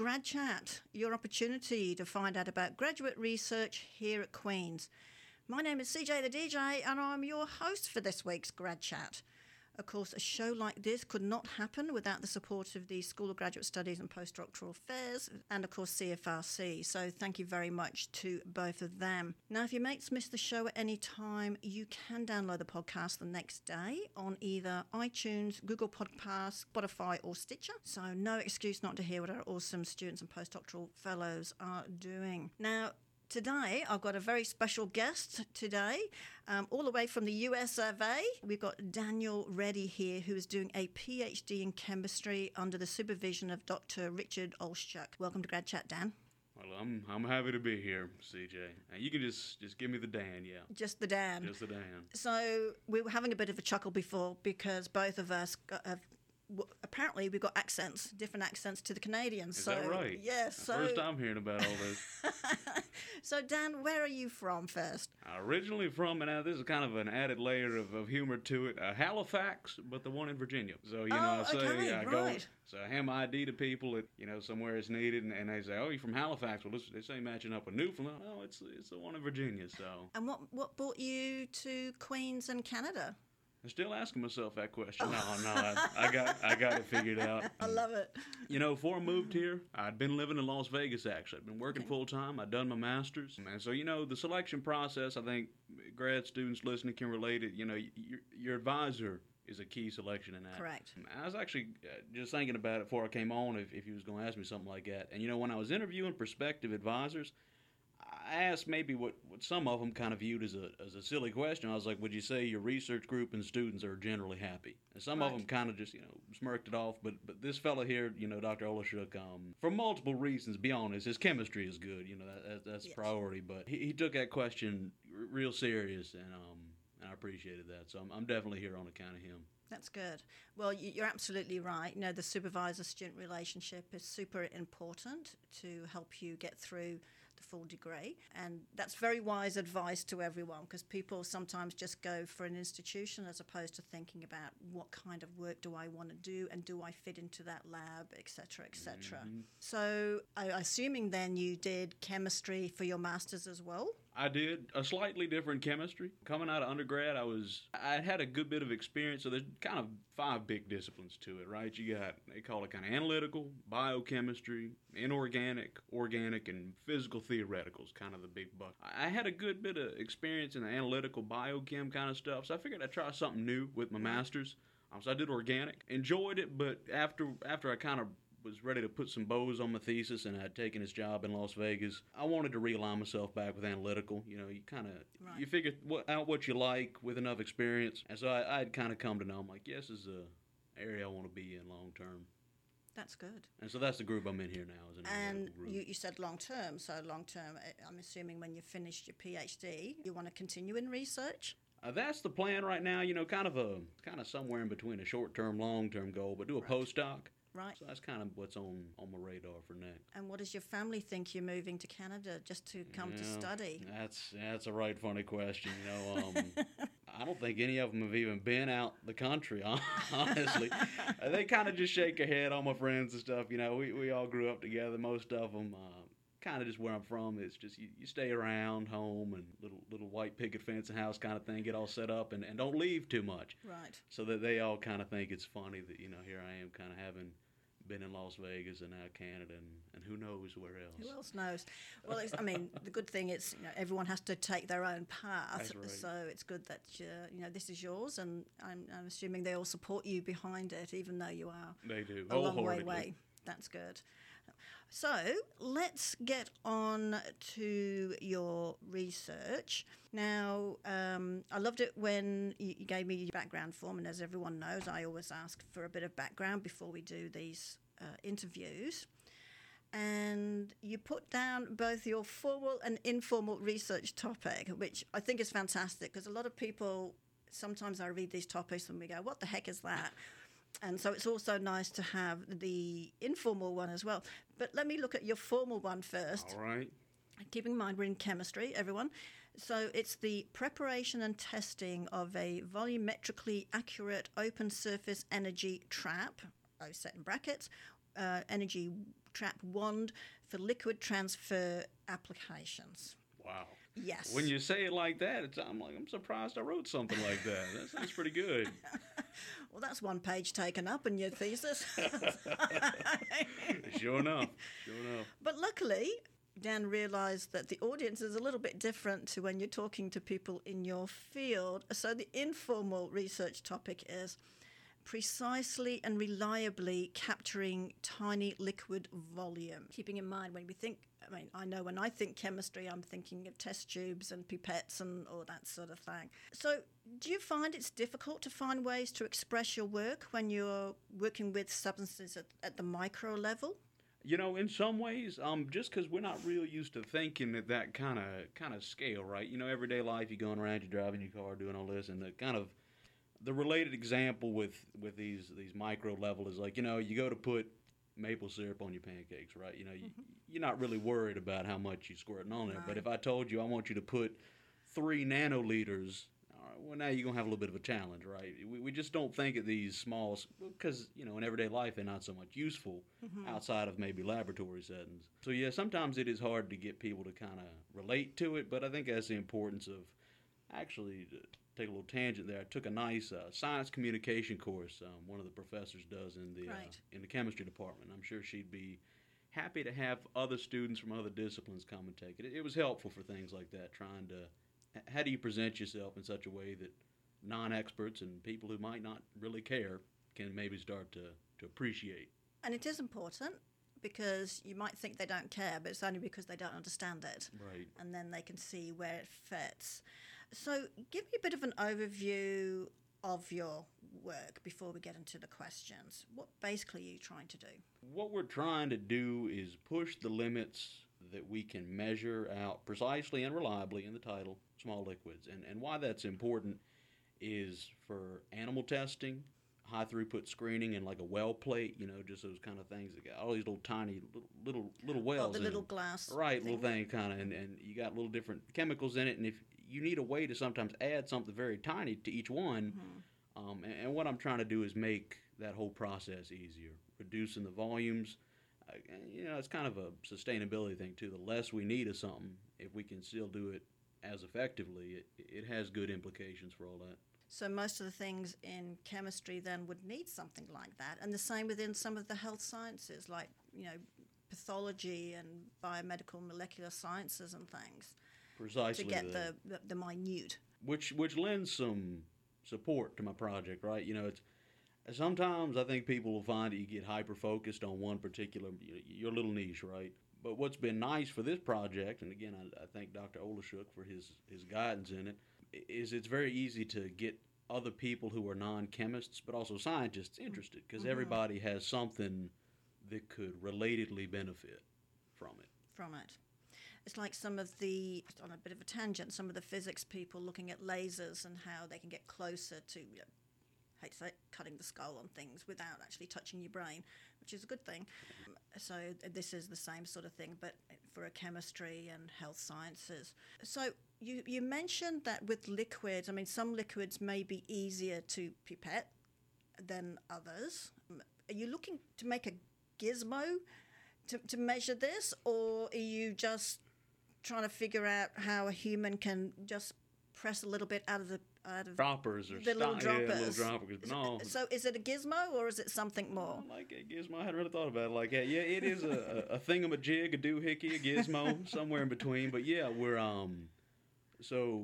Grad Chat, your opportunity to find out about graduate research here at Queen's. My name is CJ the DJ, and I'm your host for this week's Grad Chat. Of course, a show like this could not happen without the support of the School of Graduate Studies and Postdoctoral Affairs and, of course, CFRC. So, thank you very much to both of them. Now, if your mates miss the show at any time, you can download the podcast the next day on either iTunes, Google Podcasts, Spotify, or Stitcher. So, no excuse not to hear what our awesome students and postdoctoral fellows are doing. Now, Today, I've got a very special guest today, um, all the way from the US of A. We've got Daniel Reddy here, who is doing a PhD in chemistry under the supervision of Dr. Richard Oleschuk. Welcome to Grad Chat, Dan. Well, I'm I'm happy to be here, CJ. And you can just just give me the Dan, yeah. Just the Dan. Just the Dan. So we were having a bit of a chuckle before because both of us got, have apparently we've got accents, different accents to the Canadians. Is so, that right? Yes. The so, First time hearing about all this. so, Dan, where are you from first? Originally from, and now this is kind of an added layer of, of humor to it, uh, Halifax, but the one in Virginia. So, you know, Oh, I say, okay, I go, right. so I hand my ID to people at, you know, somewhere it's needed, and, and they say, oh, you're from Halifax. Well, this, they say matching up with Newfoundland. Oh, it's, it's the one in Virginia, so. And what what brought you to Queens and Canada? I'm still asking myself that question. No, no, I, I got I got it figured out. I love it. You know, before I moved here, I'd been living in Las Vegas actually. I'd been working full time. I'd done my master's. And so, you know, the selection process, I think grad students listening can relate it. You know, your, your advisor is a key selection in that. Correct. I was actually uh, just thinking about it before I came on if, if you was going to ask me something like that. And, you know, when I was interviewing prospective advisors, I asked maybe what, what some of them kind of viewed as a, as a silly question. I was like, would you say your research group and students are generally happy? And some of them kind of just, you know, smirked it off. But but this fellow here, you know, Dr. Oleschuk, um, for multiple reasons, be honest, his chemistry is good. You know, that, that that's Yes. priority. But he, he took that question r- real serious, and um, and I appreciated that. So I'm, I'm definitely here on account of him. That's good. Well, you- you're absolutely right. You know, the supervisor student relationship is super important to help you get through the full degree. And that's very wise advice to everyone because people sometimes just go for an institution as opposed to thinking about what kind of work do I want to do and do I fit into that lab, etc., etc. Mm-hmm. So, I, assuming then you did chemistry for your master's as well. I did a slightly different chemistry. Coming out of undergrad, I was I had a good bit of experience. So there's kind of five big disciplines to it, right? You got they call it kind of analytical, biochemistry, inorganic, organic, and physical theoreticals. Kind of the big buck. I had a good bit of experience in the analytical biochem kind of stuff, so I figured I'd try something new with my masters. So I did organic, enjoyed it, but after after I kind of was ready to put some bows on my thesis and I'd taken his job in Las Vegas. I wanted to realign myself back with analytical. You know, you kind of Right. you figure what, out what you like with enough experience, and so I, I'd kind of come to know. I'm like, yes, this is a area I want to be in long term, That's good. and so that's the group I'm in here now. Is an And group. you, you said long term. So, long term, eh, I'm assuming when you finished your PhD, you want to continue in research? Uh, that's the plan right now. You know, kind of a kind of somewhere in between a short term, long term goal, but do a Right. postdoc. Right. So that's kind of what's on on my radar for next. And what does your family think you're moving to Canada just to come to study? That's that's a right funny question. You know, um, I don't think any of them have even been out the country. Honestly, they kind of just shake their head. All my friends and stuff. You know, we, we all grew up together. Most of them. Uh, Kind of just where I'm from, it's just you, you stay around home and little little white picket fence and house kind of thing, get all set up and, and don't leave too much, Right. so that they all kind of think it's funny that you know here I am kind of having been in Las Vegas and now Canada and, and who knows where else. Who else knows? Well, it's, I mean, the good thing is, you know, everyone has to take their own path. Right. So it's good that uh, you know this is yours, and I'm, I'm assuming they all support you behind it, even though you are They do a long way away. That's good. So let's get on to your research. Now, um, I loved it when you, gave me your background form, and as everyone knows, I always ask for a bit of background before we do these uh, interviews. And you put down both your formal and informal research topic, which I think is fantastic because a lot of people sometimes I read these topics and we go, "What the heck is that?" And so it's also nice to have the informal one as well. But let me look at your formal one first. All right. Keep in mind we're in chemistry, everyone. So it's the preparation and testing of a volumetrically accurate open surface energy trap, oh set in brackets, uh, energy trap wand for liquid transfer applications. Wow. Yes. When you say it like that, it's, I'm like I'm surprised I wrote something like that. That sounds pretty good. well, that's one page taken up in your thesis. sure enough. Sure enough. But luckily, Dan realized that the audience is a little bit different to when you're talking to people in your field. So the informal research topic is precisely and reliably capturing tiny liquid volume. Keeping in mind when we think, I mean, I know when I think chemistry, I'm thinking of test tubes and pipettes and all that sort of thing. So, do you find it's difficult to find ways to express your work when you're working with substances at, at the micro level? You know, in some ways, um, just because we're not real used to thinking at that kind of kind of scale, right? You know, everyday life, you're going around, you're driving your car, doing all this, and the kind of the related example with with these these micro level is like you know you go to put maple syrup on your pancakes, right? You know, you, mm-hmm. you're not really worried about how much you're squirting on there. But if I told you I want you to put three nanoliters, all right, well now you're gonna have a little bit of a challenge, right? We, we just don't think of these small because you know in everyday life they're not so much useful mm-hmm. outside of maybe laboratory settings. So yeah, sometimes it is hard to get people to kind of relate to it, but I think that's the importance of actually to take a little tangent there. I took a nice uh, science communication course. Um, one of the professors does in the uh, in the chemistry department. I'm sure she'd be happy to have other students from other disciplines come and take it. It, it was helpful for things like that. Trying to how do you present yourself in such a way that non-experts and people who might not really care can maybe start to to appreciate. And it is important because you might think they don't care, but it's only because they don't understand it. Right. And then they can see where it fits. So, give me a bit of an overview of your work before we get into the questions. What basically are you trying to do? What we're trying to do is push the limits that we can measure out precisely and reliably in the title, small liquids. And, and why that's important is for animal testing, high throughput screening, and like a well plate, you know, just those kind of things that got all these little tiny little little, little wells. oh, the little them. glass. Right, thing. little thing kind of, and, and you got little different chemicals in it, and if you need a way to sometimes add something very tiny to each one, Mm-hmm. um, and, and what I'm trying to do is make that whole process easier, reducing the volumes. Uh, you know, it's kind of a sustainability thing too. The less we need of something, if we can still do it as effectively, it, it has good implications for all that. So, most of the things in chemistry then would need something like that. And the same within some of the health sciences, like, you know, pathology and biomedical molecular sciences and things, Precisely. to get the, the, the, the minute. which which lends some support to my project, right? You know, it's sometimes I think people will find that you get hyper focused on one particular your little niche, right? But what's been nice for this project, and again, I, I thank Dr. Oleschuk for his his guidance in it, is it's very easy to get other people who are non-chemists but also scientists mm-hmm. interested because mm-hmm. everybody has something that could relatedly benefit from it. from it. It's like some of the, on a bit of a tangent, some of the physics people looking at lasers and how they can get closer to, you know, hate to say it, cutting the skull on things without actually touching your brain, which is a good thing. So this is the same sort of thing, but for a chemistry and health sciences. So you, you mentioned that with liquids, I mean, some liquids may be easier to pipette than others. Are you looking to make a gizmo to, to measure this, or are you just trying to figure out how a human can just press a little bit out of the out of Droppers or the little sti- yeah, little droppers? droppers. No, So is it a gizmo or is it something more? I like a gizmo. I hadn't really thought about it like that. Yeah, it is a, a, a thingamajig, a doohickey, a gizmo, somewhere in between. But yeah, we're um, so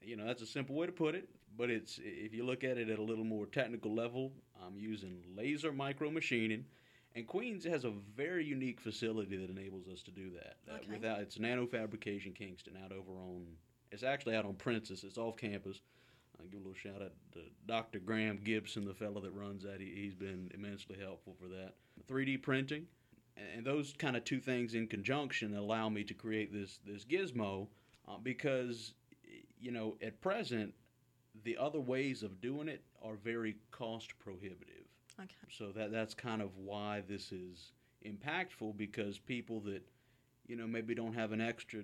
you know that's a simple way to put it. But it's if you look at it at a little more technical level, I'm using laser micro machining, and Queens has a very unique facility that enables us to do that. Uh, Okay. without it's Nano Fabrication Kingston out over on. It's actually out on Princess. It's off campus. I give a little shout out to Dr. Graham Gibson, the fellow that runs that. He, he's been immensely helpful for that. 3D printing, and, and those kind of two things in conjunction allow me to create this this gizmo, uh, because you know at present the other ways of doing it are very cost prohibitive. Okay. So that that's kind of why this is impactful because people that you know maybe don't have an extra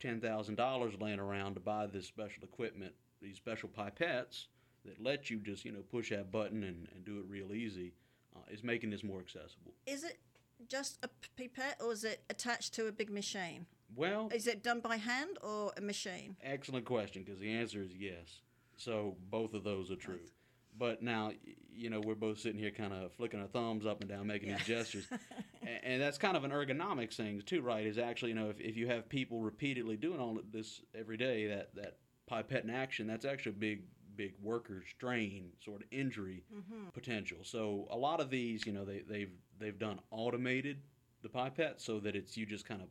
ten thousand dollars laying around to buy this special equipment, these special pipettes that let you just you know push that button and, and do it real easy. Uh, is making this more accessible. Is it just a pipette or is it attached to a big machine? Well, Is it done by hand or a machine? excellent question because the answer is yes. So both of those are true. But now, you know, we're both sitting here kind of flicking our thumbs up and down, making these gestures. A- and that's kind of an ergonomics thing, too, right? Is actually, you know, if, if you have people repeatedly doing all of this every day, that, that pipette in action, that's actually a big, big worker strain, sort of injury mm-hmm. potential. So a lot of these, you know, they, they've, they've done automated the pipette so that it's you just kind of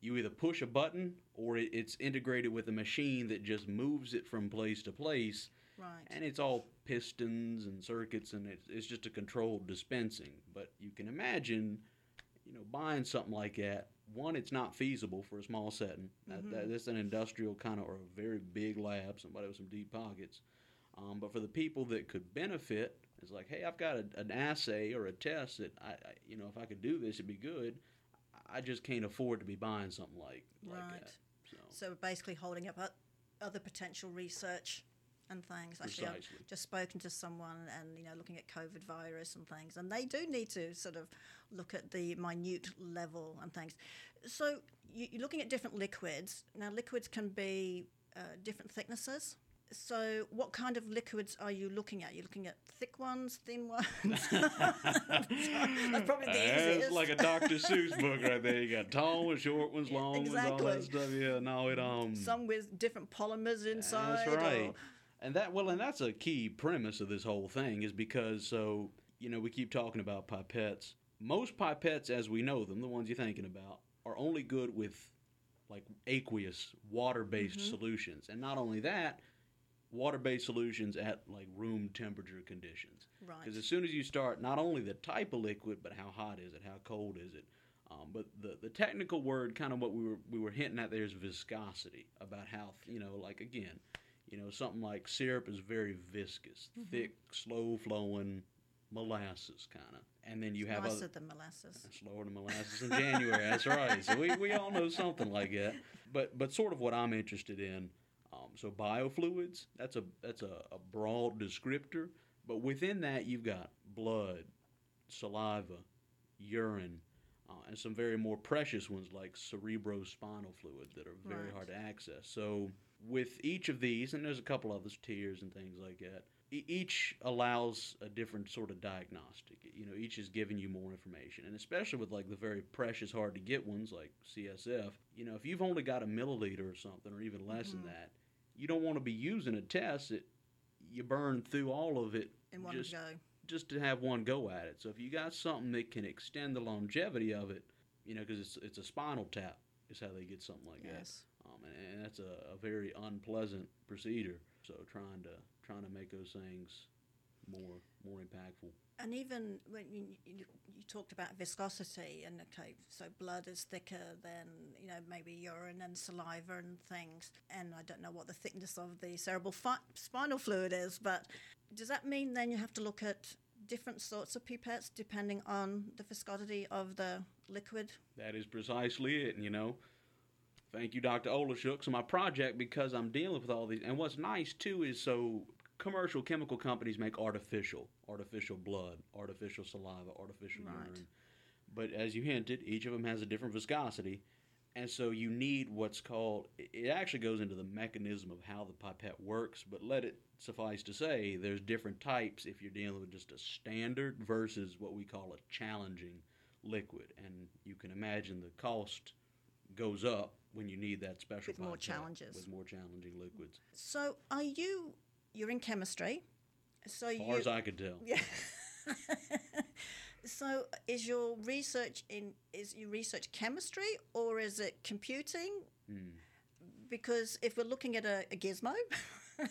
you either push a button or it, it's integrated with a machine that just moves it from place to place Right. and it's all pistons and circuits and it's, it's just a controlled dispensing. But you can imagine you know buying something like that one it's not feasible for a small setting. That, that, that's an industrial kind of or a very big lab somebody with some deep pockets. Um, but for the people that could benefit it's like hey i've got a, an assay or a test that I, I you know if i could do this it'd be good. I just can't afford to be buying something like, like Right. that so. So basically holding up other potential research and things. Actually, I've just spoken to someone and you know looking at COVID virus and things, and they do need to sort of look at the minute level and things. So you, you're looking at different liquids. Now, liquids can be uh, different thicknesses. So, what kind of liquids are you looking at? You're looking at thick ones, thin ones. That's probably the That's easiest. like a Dr. Seuss book right there. You got tall ones, short ones, long ones, all that stuff. Yeah, no, it um. Some with different polymers inside. That's right. or- And that well, and that's a key premise of this whole thing is because so you know we keep talking about pipettes. Most pipettes, as we know them, the ones you're thinking about, are only good with like aqueous water-based Mm-hmm. solutions, and not only that, water-based solutions at like room temperature conditions. Right. Because as soon as you start, not only the type of liquid, but how hot is it, how cold is it, um, but the the technical word, kind of what we were we were hinting at there is viscosity about how you know, like again, you know, something like syrup is very viscous, thick, slow flowing, molasses kind of, and then you have nicer other, than molasses. slower than molasses in January. That's right. So we, we all know something like that. But but sort of what I'm interested in. Um, so biofluids. That's a that's a, a broad descriptor. But within that, you've got blood, saliva, urine, uh, and some very more precious ones like cerebrospinal fluid that are very Right. hard to access. So with each of these, and there's a couple others, tears and things like that. Each allows a different sort of diagnostic. You know, each is giving you more information, and especially with like the very precious, hard to get ones like CSF. You know, if you've only got a milliliter or something, or even less than mm-hmm. that, you don't want to be using a test that you burn through all of it in one just go. just to have one go at it. So if you got something that can extend the longevity of it, you know, because it's it's a spinal tap is how they get something like Yes. that, um, and, and that's a, a very unpleasant procedure. So trying to trying to make those things more more impactful. And even when you, you, you talked about viscosity, and okay, so blood is thicker than you know maybe urine and saliva and things. And I don't know what the thickness of the cerebral fi- spinal fluid is, but does that mean then you have to look at different sorts of pipettes depending on the viscosity of the liquid? That is precisely it. And you know, thank you, Dr. Oleschuk. So my project, because I'm dealing with all these, and what's nice too is so commercial chemical companies make artificial, artificial blood, artificial saliva, artificial Right. urine. But as you hinted, each of them has a different viscosity. And so you need what's called, it actually goes into the mechanism of how the pipette works, but let it suffice to say there's different types if you're dealing with just a standard versus what we call a challenging liquid. And you can imagine the cost goes up when you need that special With more challenges. With more challenging liquids. So are you? You're in chemistry, so As you. far as I could tell. Yeah. so is your research in is your research chemistry or is it computing? Hmm. Because if we're looking at a, a gizmo,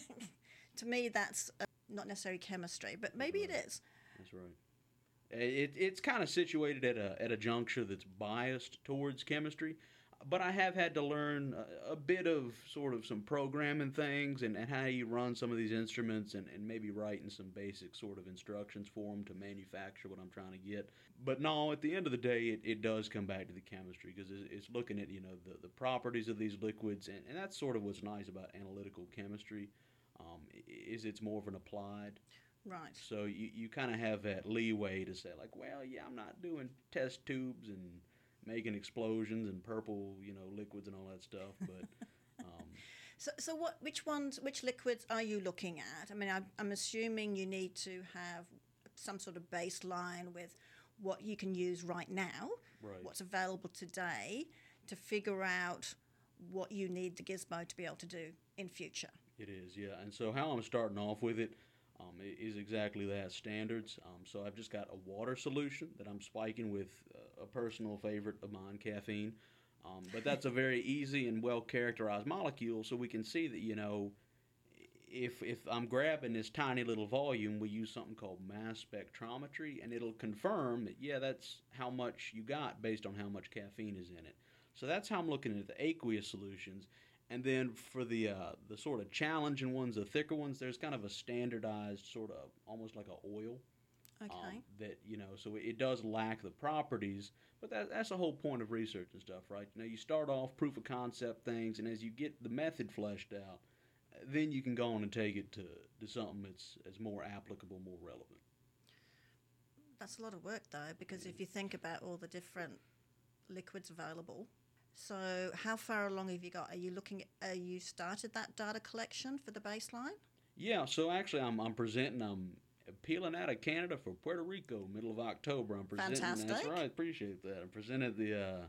to me that's uh not necessarily chemistry, but maybe it is. That's right. It, it's kind of situated at a, at a juncture that's biased towards chemistry, but I have had to learn a, a bit of sort of some programming things and, and how you run some of these instruments and, and maybe writing some basic sort of instructions for them to manufacture what I'm trying to get. But no, at the end of the day, it, it does come back to the chemistry because it's, it's looking at, you know, the, the properties of these liquids, and, and that's sort of what's nice about analytical chemistry. Um, is it's more of an applied Right. So you, you kind of have that leeway to say like, well, yeah, I'm not doing test tubes and making explosions and purple, you know, liquids and all that stuff, but. Um, So, so what? Which ones? Which liquids are you looking at? I mean, I'm, I'm assuming you need to have some sort of baseline with what you can use right now, Right. what's available today, to figure out what you need the gizmo to be able to do in future. It is, yeah. And so how I'm starting off with it um, is exactly that standards. Um, so I've just got a water solution that I'm spiking with uh, a personal favorite of mine, caffeine. Um, but that's a very easy and well characterized molecule, so we can see that you know if if I'm grabbing this tiny little volume, we use something called mass spectrometry, and it'll confirm that yeah, that's how much you got based on how much caffeine is in it. So that's how I'm looking at the aqueous solutions. And then for the uh, the sort of challenging ones, the thicker ones, there's kind of a standardized sort of almost like a oil Okay. um, that you know. So it does lack the properties, but that, that's the whole point of research and stuff, right? Now you start off proof of concept things, and as you get the method fleshed out, then you can go on and take it to, to something that's, that's more applicable, more relevant. That's a lot of work though, because if you think about all the different liquids available, so how far along have you got? Are you looking? Are you started that data collection for the baseline? Yeah, so actually, I'm, I'm presenting. I'm peeling out of Canada for Puerto Rico, middle of October. I'm presenting. That's Fantastic. right. Appreciate that. I presented the uh,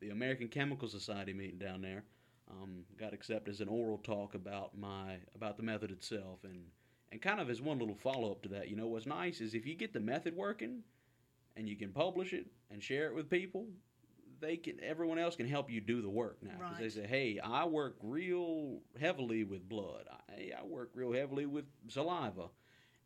the American Chemical Society meeting down there. Um, got accepted as an oral talk about my about the method itself, and and kind of as one little follow up to that. You know, what's nice is if you get the method working, and you can publish it and share it with people. They can. Everyone else can help you do the work now. 'Cause Right. They say, "Hey, I work real heavily with blood. I, I work real heavily with saliva."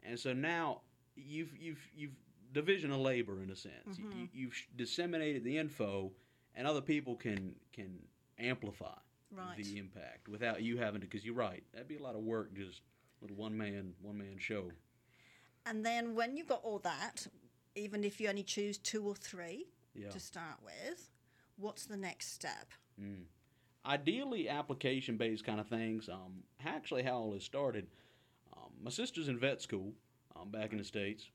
And so now you've you've you've division of labor in a sense. You, Mhm. you've disseminated the info, and other people can can amplify Right. the impact without you having to. Because you're right, that'd be a lot of work. Just little one man one man show. And then when you've got all that, even if you only choose two or three Yeah. to start with, what's the next step? Mm. Ideally, application based kind of things. Um, actually, how all this started. Um, my sister's in vet school um, back in the states,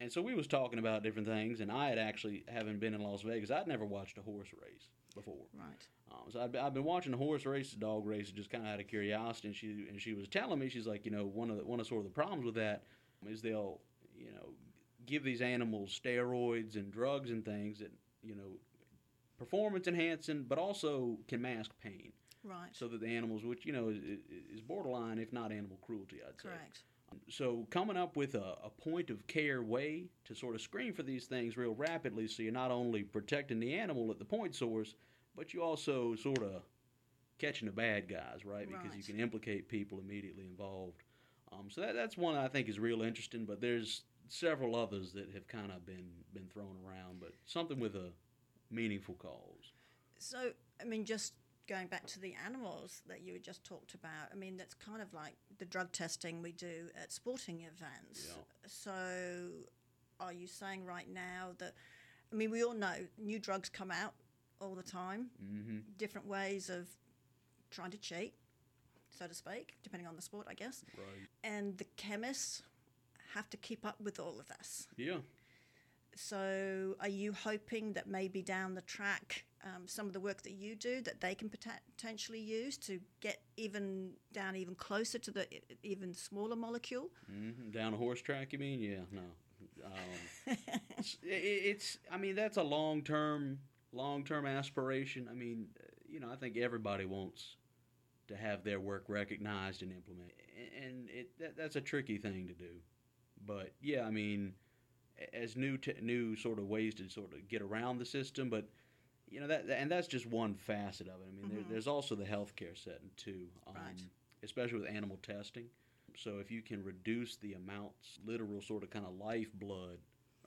and so we was talking about different things. And I had actually, having been in Las Vegas, I'd never watched a horse race before. Right. Um, so I'd, I've been watching the horse races, the dog races, just kind of out of curiosity. And she and she was telling me, she's like, you know, one of the, one of sort of the problems with that is they'll, you know, give these animals steroids and drugs and things that, you know, performance enhancing, but also can mask pain, Right. so that the animals, which you know is, is borderline, if not animal cruelty, I'd say. Correct. So coming up with a, a point of care way to sort of screen for these things real rapidly, so you're not only protecting the animal at the point source, but you also sort of catching the bad guys, right? Because you can implicate people immediately involved. Um, so that, that's one I think is real interesting, but there's several others that have kind of been been thrown around, but something with a meaningful cause. So, I mean, just going back to the animals that you just talked about, I mean, that's kind of like the drug testing we do at sporting events. Yeah. So, are you saying right now that, I mean, we all know new drugs come out all the time, hmm different ways of trying to cheat, so to speak, depending on the sport, I guess. Right. And the chemists have to keep up with all of this. Yeah. So, are you hoping that maybe down the track, um, some of the work that you do that they can pot- potentially use to get even down even closer to the even smaller molecule? hmm Down a horse track, you mean? Yeah. No. Um, it's, i- it's i mean that's a long term long term aspiration i mean uh, you know i think everybody wants to have their work recognized and implemented and it that, that's a tricky thing to do but yeah i mean as new t- new sort of ways to sort of get around the system but you know that and that's just one facet of it i mean there, Mhm. there's also the healthcare setting too um, Right. especially with animal testing so if you can reduce the amounts, literal sort of kind of lifeblood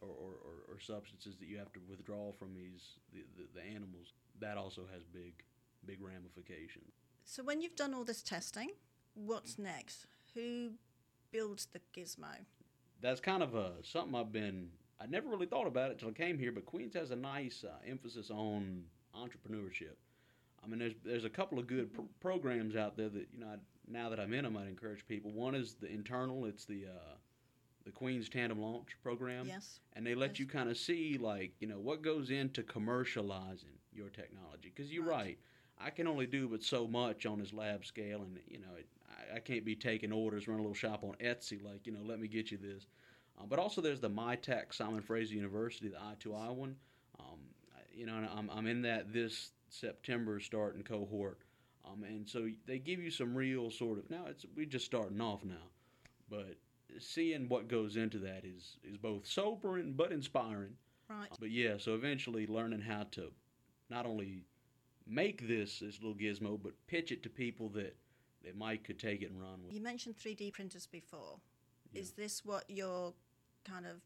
or, or, or, or substances that you have to withdraw from these the, the, the animals, that also has big big ramifications. So, when you've done all this testing, what's next? Who builds the gizmo? That's kind of a something I've been I never really thought about it till I came here, but Queens has a nice uh, emphasis on entrepreneurship. I mean, there's there's a couple of good pr- programs out there that you know. I, now that I'm in them, I'd encourage people. One is the internal. It's the uh, the Queen's Tandem Launch Program, Yes. and they let Yes. you kind of see like you know what goes into commercializing your technology. Because you're Right. right. I can only do but so much on this lab scale, and you know, it, I, I can't be taking orders, run a little shop on Etsy, like you know, let me get you this. Uh, but also, there's the Mitacs Simon Fraser University, the I2I one. Um, you know, and I'm, I'm in that this September starting cohort, um, and so they give you some real sort of. Now it's we're just starting off now, but seeing what goes into that is is both sobering but inspiring. Right. But yeah, so eventually learning how to not only make this this little gizmo, but pitch it to people that that might could take it and run with. You mentioned 3D printers before. Yeah. Is this what your kind of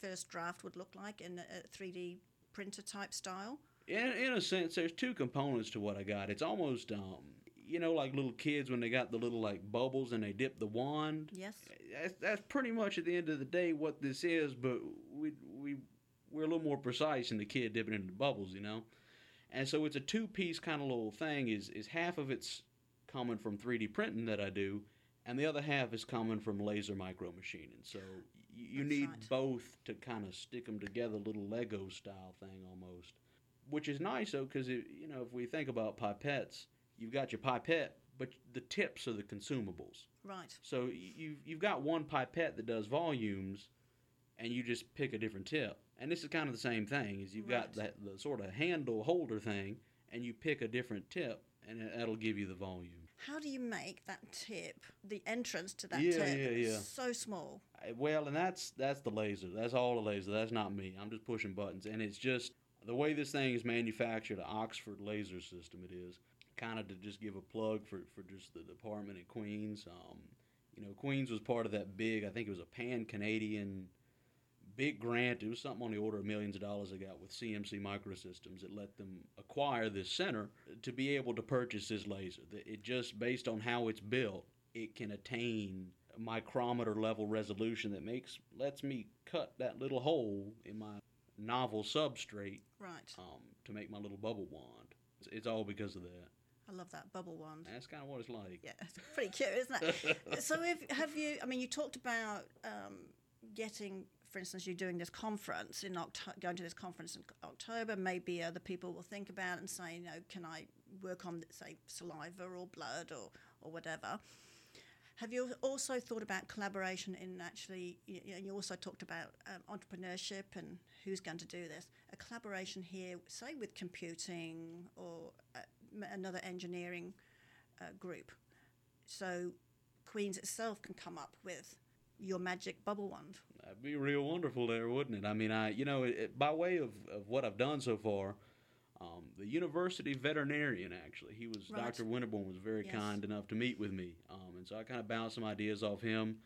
first draft would look like in a 3D printer type style? In in a sense, there's two components to what I got. It's almost um, you know, like little kids when they got the little like bubbles and they dip the wand. Yes. That's, that's pretty much at the end of the day what this is, but we we we're a little more precise than the kid dipping into the bubbles, you know. And so it's a two piece kind of little thing. Is is half of it's coming from 3D printing that I do, and the other half is coming from laser micro machining. So you That's need right. both to kind of stick them together, little Lego style thing almost. Which is nice though, because you know if we think about pipettes, you've got your pipette, but the tips are the consumables. Right. So you've you've got one pipette that does volumes, and you just pick a different tip. And this is kind of the same thing. Is you've got that the sort of handle holder thing, and you pick a different tip, and that'll give you the volume. How do you make that tip, the entrance to that Yeah, tip, yeah, yeah. so small? Uh, Well, and that's that's the laser. That's all the laser. That's not me. I'm just pushing buttons, and it's just the way this thing is manufactured. Oxford Laser System. It is kind of to just give a plug for for just the department at Queens. Um, you know, Queens was part of that big. I think it was a pan Canadian big grant. It was something on the order of millions of dollars they got with CMC Microsystems that let them acquire this center to be able to purchase this laser. That It just based on how it's built, it can attain micrometer level resolution that makes lets me cut that little hole in my novel substrate Right. um, to make my little bubble wand. It's, it's all because of that. I love that bubble wand. That's kind of what it's like. Yeah, it's pretty cute, isn't it? so, if, have you? I mean, you talked about um, getting, for instance, you're doing this conference in October, going to this conference in October. Maybe other people will think about and say, you know, can I work on, say, saliva or blood or or whatever. Have you also thought about collaboration in actually? You, you- you also talked about um, entrepreneurship and who's going to do this. A collaboration here, say with computing or uh, another engineering uh, group. So Queens itself can come up with your magic bubble wand. That'd be real wonderful there, wouldn't it? I mean, I you know, it, by way of, of what I've done so far, um, the university veterinarian actually, he was Right. Dr. Winterborn was very Yes. kind enough to meet with me, um, and so I kind of bounced some ideas off him.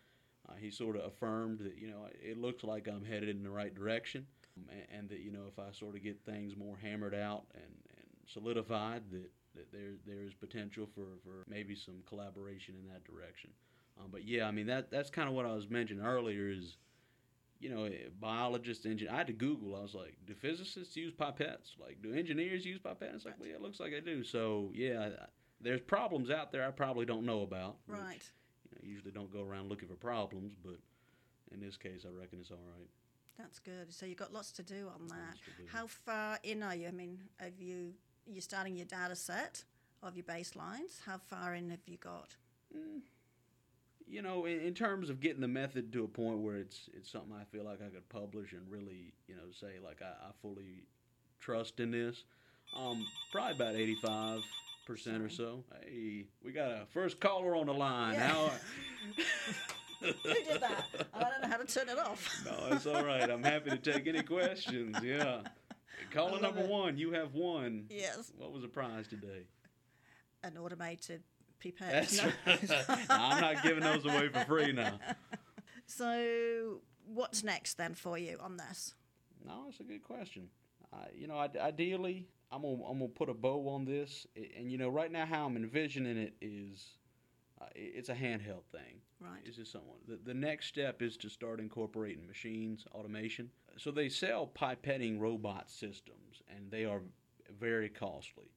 Uh, he sort of affirmed that you know it looks like I'm headed in the right direction, um, and, and that you know if I sort of get things more hammered out and, and solidified, that, that there there is potential for, for maybe some collaboration in that direction. Um, but yeah, I mean that that's kind of what I was mentioning earlier is, you know, eh, biologists, engineers. I had to Google. I was like, do physicists use pipettes? Like, do engineers use pipettes? Like, well, yeah, it looks like they do. So yeah, I- there's problems out there I probably don't know about. which, Right. you know, usually don't go around looking for problems, but in this case, I reckon it's all right. That's good. So you've got lots to do on that. Do. How far in are you? I mean, have you you're starting your data set of your baselines? How far in have you got? You know, in, in terms of getting the method to a point where it's it's something I feel like I could publish and really, you know, say like I, I fully trust in this. Um, probably about eighty five percent or so. Hey, we got a first caller on the line. Yeah. How? Who did that? I don't know how to turn it off. no, it's all right. I'm happy to take any questions. Yeah. Caller number it. one, you have one. Yes, What was the prize today? an automated That's No. No, I'm not giving those away for free now. So, what's next then for you on this? No, it's a good question. I, you know, I, ideally, I'm gonna I'm gonna put a bow on this, and you know, right now how I'm envisioning it is, uh, it's a handheld thing. Right. It's just someone. The, the next step is to start incorporating machines, automation. So they sell pipetting robot systems, and they are very costly.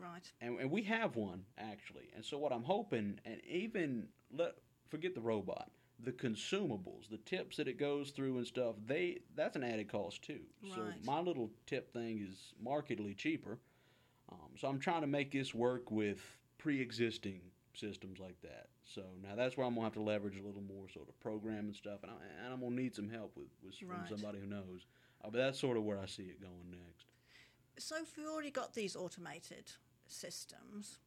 Right. And, and we have one actually. And so what I'm hoping, and even let forget the robot, the consumables, the tips that it goes through and stuff, they that's an added cost too. So my little tip thing is markedly cheaper. Um, so I'm trying to make this work with pre-existing systems like that. So now that's where I'm gonna have to leverage a little more sort of program and stuff, and, I, and I'm gonna need some help with, with from Right. somebody who knows. Uh, but that's sort of where I see it going next. So if we've already got these automated systems,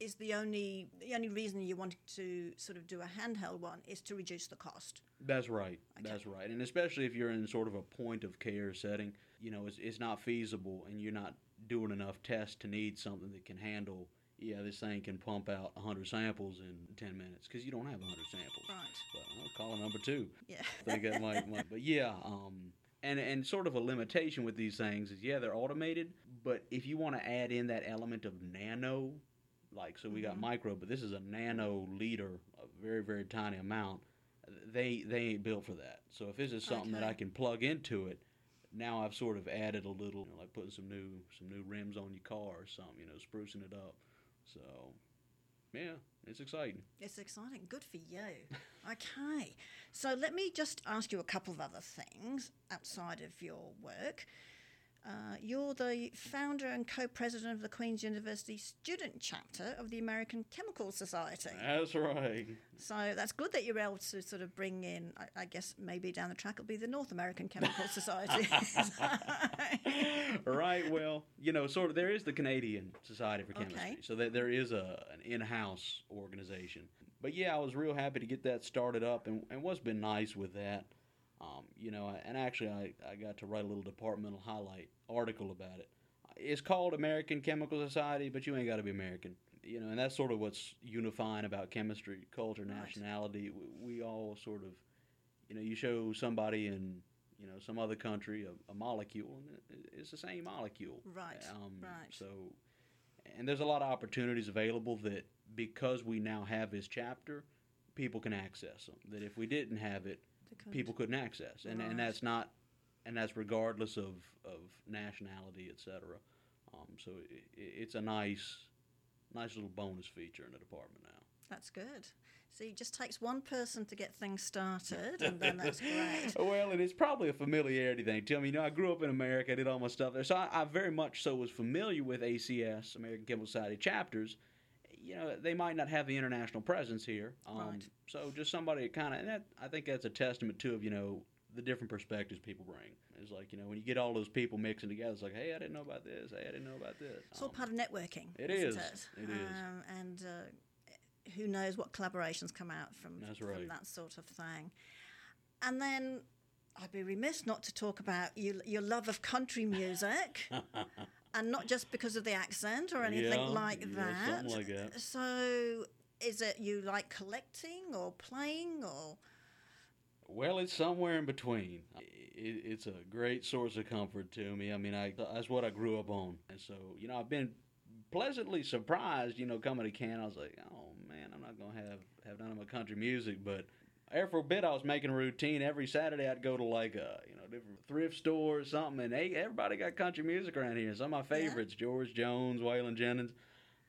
is the only the only reason you want to sort of do a handheld one is to reduce the cost? That's right. Okay. That's right. And especially if you're in sort of a point of care setting, you know, it's, it's not feasible and you're not doing enough tests to need something that can handle, yeah, this thing can pump out 100 samples in 10 minutes because you don't have 100 samples. Right. Well, I'll call number two. Yeah. I think that might, might, but yeah, um, and and sort of a limitation with these things is yeah they're automated, but if you want to add in that element of nano, like so we got Mhm. micro, but this is a nano liter, a very very tiny amount. They they ain't built for that. So if this is something that I can plug into it, now I've sort of added a little, you know, like putting some new some new rims on your car or something, you know, sprucing it up. So yeah, it's exciting. It's exciting. Good for you. Okay. So let me just ask you a couple of other things outside of your work. Uh, you're the founder and co president of the Queen's University Student Chapter of the American Chemical Society. That's right. So that's good that you're able to sort of bring in, I, I guess maybe down the track it'll be the North American Chemical Society. right. Well, you know, sort of. There is the Canadian Society for Chemistry, Okay. so that there is a an in-house organization. But yeah, I was real happy to get that started up, and, and what's been nice with that, um, you know, and actually I, I got to write a little departmental highlight article about it. It's called American Chemical Society, but you ain't got to be American. You know, and that's sort of what's unifying about chemistry, culture, Right. nationality. We, we all sort of, you know, you show somebody in you know some other country a, a molecule and it's the same molecule Right, um, right. so and there's a lot of opportunities available that because we now have this chapter people can access them that if we didn't have it People couldn't access and, Right. and that's not and that's regardless of, of nationality etc um, so it, it's a nice nice little bonus feature in the department now That's good. See, it just takes one person to get things started, and then that's great. well, and it's probably a familiarity thing Tell me, you know, I grew up in America, I did all my stuff there, so I, I very much so was familiar with ACS, American Chemical Society chapters. You know, they might not have the international presence here, um, Right. so just somebody kind of, and that I think that's a testament to of you know the different perspectives people bring. It's like you know when you get all those people mixing together, it's like, hey, I didn't know about this. Hey, I didn't know about this. It's all Um, part of networking. it is. It, It is. Um, and uh, who knows what collaborations come out from, That's from that sort of thing. And then I'd be remiss not to talk about you, your love of country music. and not just because of the accent or anything Yeah, like yeah, that. something like that. So, is it you like collecting or playing or? Well, it's somewhere in between. It, it's a great source of comfort to me. I mean, I that's what I grew up on, and so you know, I've been pleasantly surprised. You know, coming to Canada, I was like, oh man, I'm not gonna have have none of my country music, but. Air for a bit, I was making a routine. Every Saturday, I'd go to like a you know different thrift store or something, and they everybody got country music around here. Some of my Yeah. favorites: George Jones, Waylon Jennings.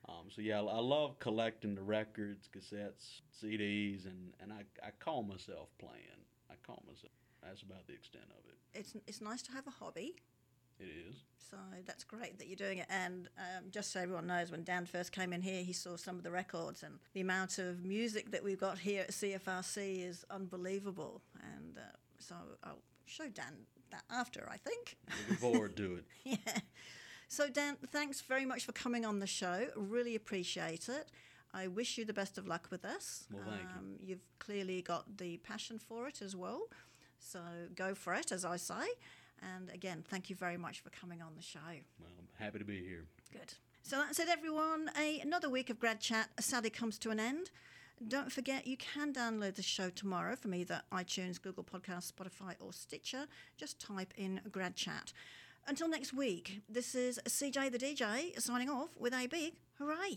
Um, so yeah, I, I love collecting the records, cassettes, CDs, and, and I, I call myself playing. I call myself. That's about the extent of it. It's it's nice to have a hobby. It is. So that's great that you're doing it. And um, just so everyone knows, when Dan first came in here, he saw some of the records, and the amount of music that we've got here at CFRC is unbelievable. And uh, so I'll show Dan that after, I think. Looking forward to it. yeah. So, Dan, thanks very much for coming on the show. Really appreciate it. I wish you the best of luck with this. Well, thank you. um, You've clearly got the passion for it as well. So go for it, as I say. And again, thank you very much for coming on the show. Well, I'm happy to be here. Good. So that's it, everyone. A, another week of Grad Chat sadly comes to an end. Don't forget, you can download the show tomorrow from either iTunes, Google Podcasts, Spotify, or Stitcher. Just type in Grad Chat. Until next week, this is CJ the DJ signing off with a big hooray.